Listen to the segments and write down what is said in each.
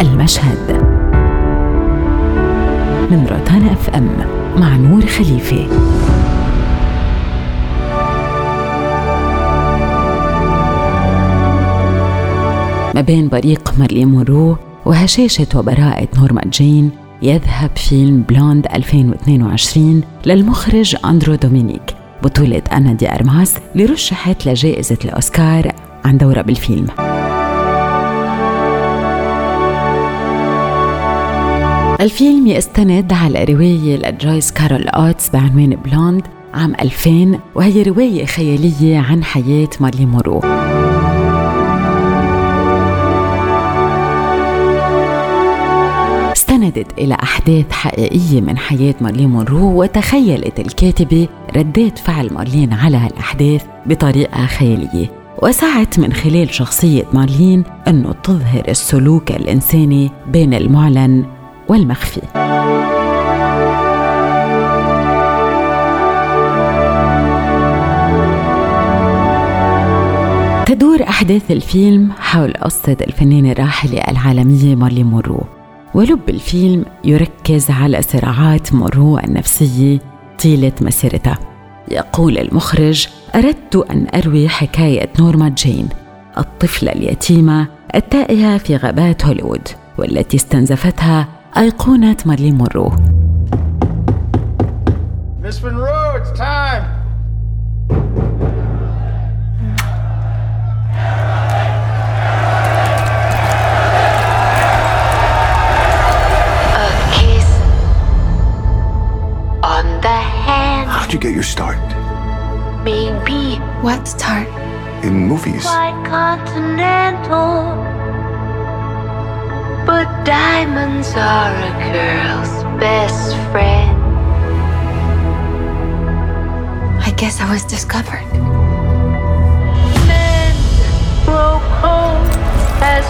المشهد. من روتانا أف أم مع نور خليفه ما بين بريق مارلين مونرو وهشاشة وبراءة نورما جين يذهب فيلم بلوند 2022 للمخرج أندرو دومينيك. بطولة آنا دي أرماس اللي رشحت لجائزة الأوسكار عن دورها بالفيلم. الفيلم يستند على رواية لجويس كارول أوتس بعنوان بلوند عام 2000 وهي رواية خيالية عن حياة مارلين مونرو استندت إلى أحداث حقيقية من حياة مارلين مونرو وتخيلت الكاتبة ردات فعل مارلين على هالأحداث بطريقة خيالية. وسعت من خلال شخصية مارلين أنه تظهر السلوك الإنساني بين المعلن والمخفي. تدور أحداث الفيلم حول قصة الفنانة الراحلة العالمية مارلي مورو ولب الفيلم يركز على صراعات مرو النفسية طيلة مسيرتها يقول المخرج أردت أن أروي حكاية نورما جين الطفلة اليتيمة التائهة في غابات هوليوود والتي استنزفتها أيقونة مارلين مورو Miss Monroe, it's time. How'd you get your start? Maybe. What start? In movies. Quite continental. Diamonds are a girl's best friend. I guess I was discovered. Men grow cold as.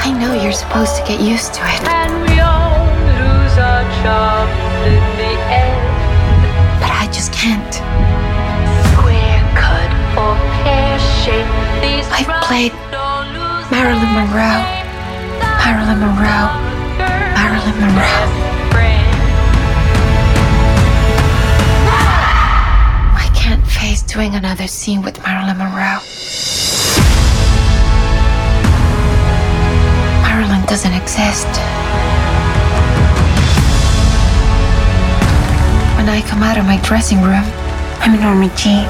I know you're supposed to get used to it. And we all lose our charms in the end. But I just can't. Square cut or pear shaped. These I've played Marilyn Monroe. Marilyn Monroe. Marilyn Monroe. I can't face doing another scene with Marilyn Monroe. Marilyn doesn't exist. When I come out of my dressing room, I'm Norma Jean.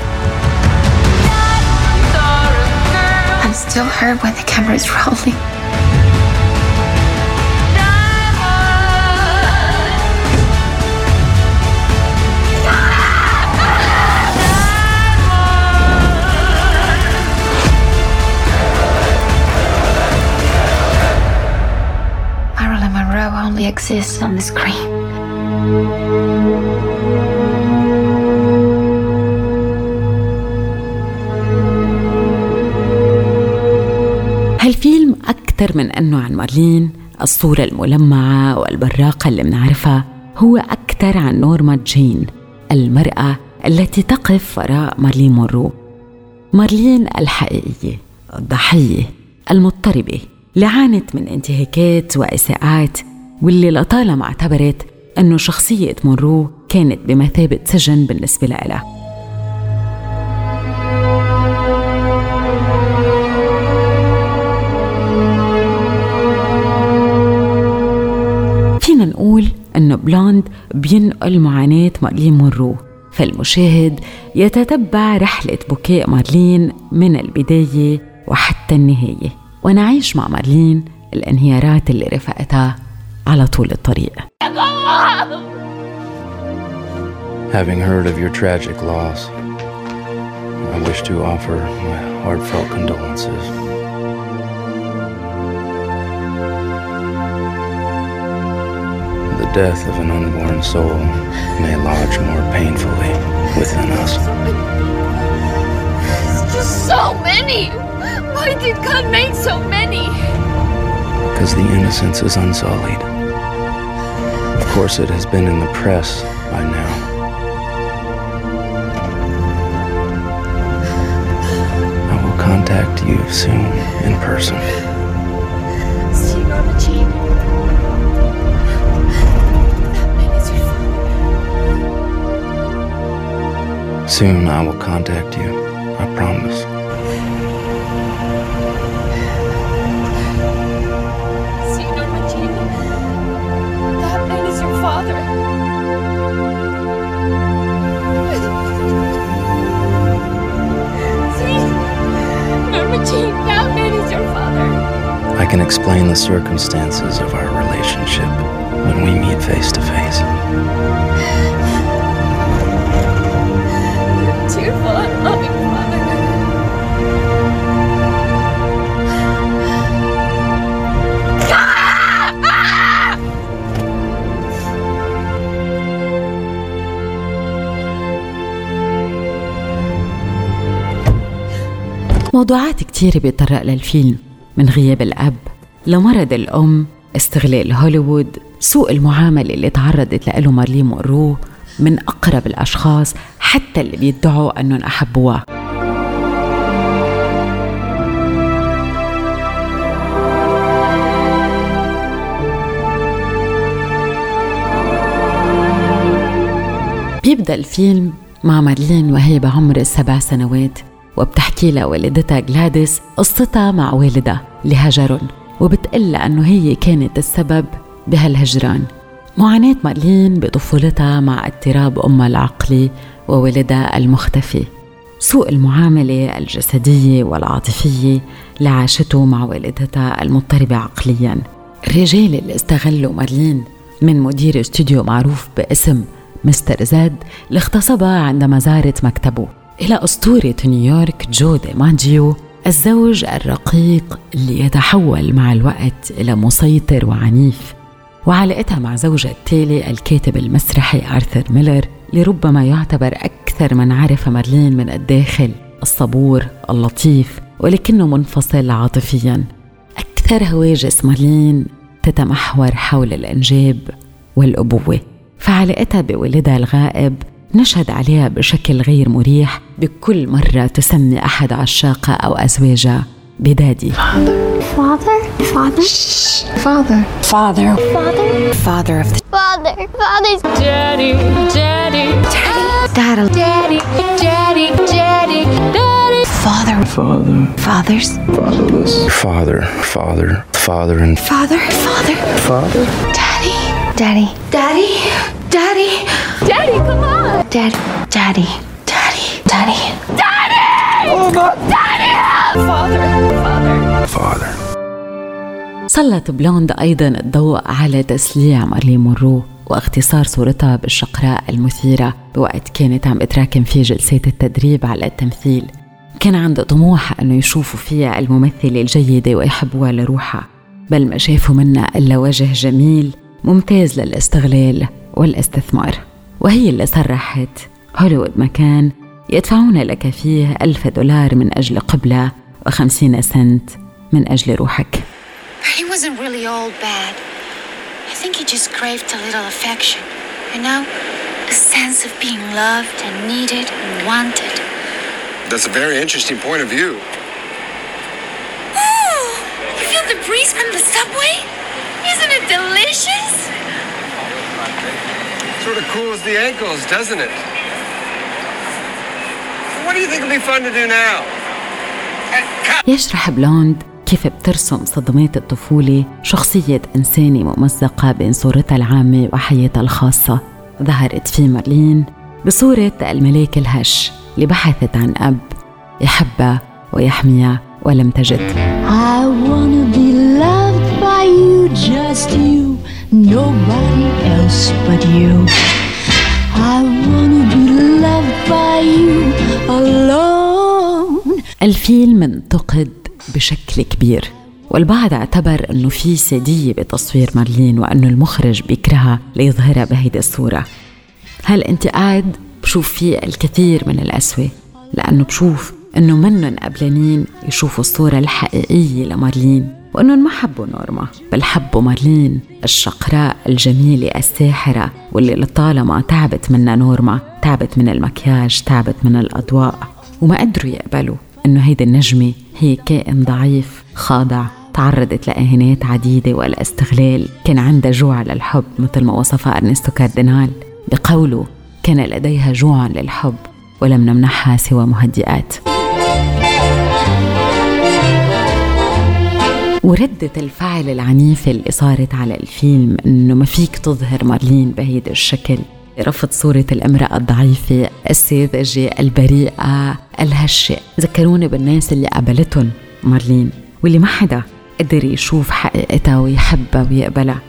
I'm still her when the camera is rolling. Exists on the screen. هالفيلم أكثر من أنه عن مارلين الصورة الملمعة والبراقة اللي منعرفها هو أكثر عن نورما جين المرأة التي تقف وراء مارلين مورو مارلين الحقيقية الضحية المضطربة اللي عانت من انتهاكات وإساءات واللي لطالما اعتبرت أنه شخصية مونرو كانت بمثابة سجن بالنسبة لها فينا نقول أنه بلوند بينقل معاناة مارلين مونرو فالمشاهد يتتبع رحلة شقاء مارلين من البداية وحتى النهاية. ونعيش مع مارلين الانهيارات اللي رفقتها. على طول الطريق Having heard of your tragic loss, I wish to offer my heartfelt condolences. The death of an unborn soul may lodge more painfully within us. It's just so many! Why did God make so many? Because the innocence is unsullied. course, it has been in the press by now. I will contact you soon in person. Soon I will contact you, I promise. The circumstances of our relationship when we meet face to face. موضوعات كتير بيتطرق للفيلم من غياب الأب لمرض الأم استغلال هوليوود سوء المعاملة اللي تعرضت له مارلين مونرو من أقرب الأشخاص حتى اللي بيدعوا أنهم أحبوها. بيبدأ الفيلم مع مارلين وهي بعمر السبع سنوات وبتحكي لها والدتها جلاديس قصتها مع والدها اللي هجرن وبتقول لها أنه هي كانت السبب بهالهجران. معاناة مارلين بطفولتها مع اضطراب أمها العقلي وولدها المختفي. سوء المعاملة الجسدية والعاطفية اللي عاشته مع والدتها المضطربة عقلياً. الرجال اللي استغلوا مارلين من مدير استوديو معروف باسم Mister Z اللي اغتصبها عندما زارت مكتبه. إلى أسطورة نيويورك جو ديماجيو الزوج الرقيق اللي يتحول مع الوقت إلى مسيطر وعنيف وعلاقتها مع زوجها التالي الكاتب المسرحي آرثر ميلر لربما يعتبر أكثر من عرف مارلين من الداخل الصبور اللطيف ولكنه منفصل عاطفياً. أكثر هواجس مارلين تتمحور حول الإنجاب والأبوة فعلاقتها بولدها الغائب نشهد عليها بشكل غير مريح بكل مرة تسمي أحد عشاقها أو أزواجها بدادي Father? Father? Father. Father? Father of the Father. Father's daddy. Daddy. Dad. Daddy. Daddy. Daddy. Daddy. Father. Father. Fathers. Fatherless. Father, father, father, and Father. Father. father. Daddy. Daddy. Daddy. Daddy. Daddy, come on. Dad. Daddy. Daddy. Daddy. Father. Father. Father. سلط بلوند أيضا الضوء على تسليع مارلين مونرو واختصار صورتها بالشقراء المثيرة بوقت كانت عم بتراكم فيه جلسات التدريب على التمثيل كان عنده طموح أنه يشوفوا فيها الممثلة الجيدة ويحبوها لروحها بل ما شافوا منها إلا وجه جميل ممتاز للاستغلال والاستثمار وهي اللي صرحت هوليوود مكان يدفعون لك فيه ألف دولار من أجل قبلة وخمسين سنت من أجل روحك He wasn't really all bad. I think he just craved a little affection. You know? A sense of being loved and needed and wanted. That's a very interesting point of view. Ooh, you feel the breeze from the subway? Isn't it delicious? Sort of cools the ankles, doesn't it? What do you think would be fun to do now? يشرح بلوند كيف بترسم صدمات الطفولة شخصية إنسانة ممزقة بين صورتها العامة وحياتها الخاصة ظهرت في مارلين بصورة الملاك الهش اللي بحثت عن أب يحبها ويحميها ولم تجد I wanna be loved by you, just you, nobody else but you. I wanna be loved by you alone. الفيلم انتقد بشكل كبير والبعض اعتبر إنه في ساديه بتصوير مارلين وإنه المخرج بيكرهها ليظهرها بهيدي الصورة هالانتقاد بشوف فيه الكثير من الأسوأ لأنه بشوف إنه منن قابلين يشوفوا الصورة الحقيقية لمارلين وإنهم ما حبوا نورما بل حبوا مارلين الشقراء الجميلة الساحرة واللي لطالما تعبت منها نورما تعبت من المكياج تعبت من الأضواء. وما قدروا يقبلوا إنه هيدي النجمة هي كائن ضعيف خاضع تعرضت لإهانات عديدة والإستغلال كان عندها جوع للحب مثل ما وصفها إرنستو كاردينال. بقوله كان لديها جوع للحب ولم نمنحها سوى مهدئات. وردة الفعل العنيفة اللي صارت على الفيلم إنه ما فيك تظهر مارلين بهيدا الشكل. رفض صورة الامرأة الضعيفة الساذجة البريئة الهشة. ذكروني بالناس اللي قابلتهم مارلين واللي ما حدا قدر يشوف حقيقتها ويحبها ويقبلها.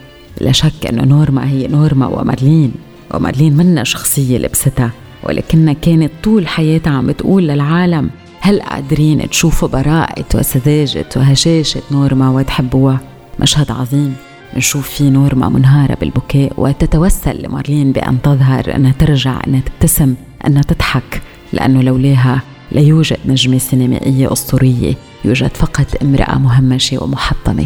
لا شك إنه نورما هي نورما ومارلين ومارلين منا شخصية لبستها ولكنها كانت طول حياتها عم تقول للعالم هل قادرين تشوفوا براءة وسذاجة وهشاشة نورما وتحبوها؟ مشهد عظيم. نشوف فيه نورما منهارة بالبكاء وتتوسل لمارلين بأن تظهر أنها ترجع أنها تبتسم أنها تضحك لأنه لولاها لا يوجد نجمة سينمائية أسطورية يوجد فقط امرأة مهمشة ومحطمة.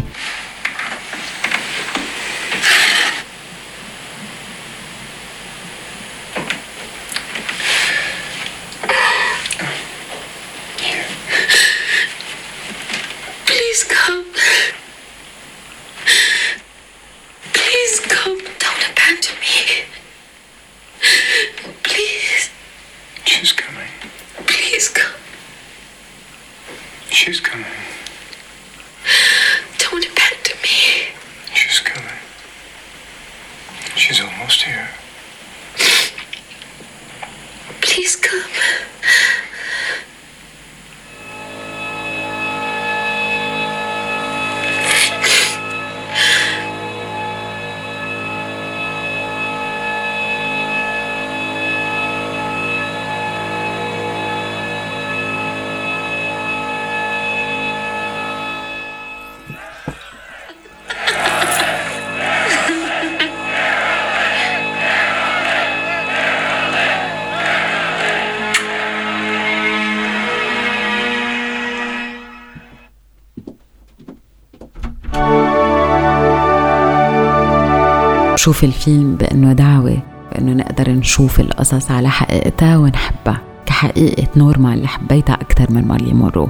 شوف الفيلم بأنه دعوة بأنه نقدر نشوف القصص على حقيقتها ونحبها كحقيقة نورما اللي حبيتها أكثر من مارلي مورو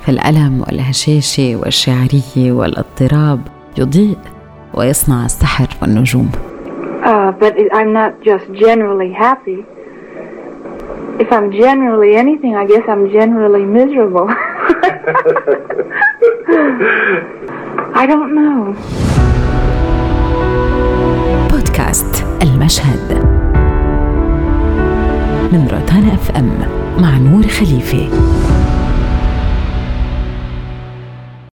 فالألم والهشاشة والشعرية والاضطراب يضيء ويصنع السحر والنجوم Uh, but I'm not just generally happy. If I'm generally anything, I guess I'm generally miserable. I don't know. بودكاست المشهد. من روتانا أف أم مع نور خليفة.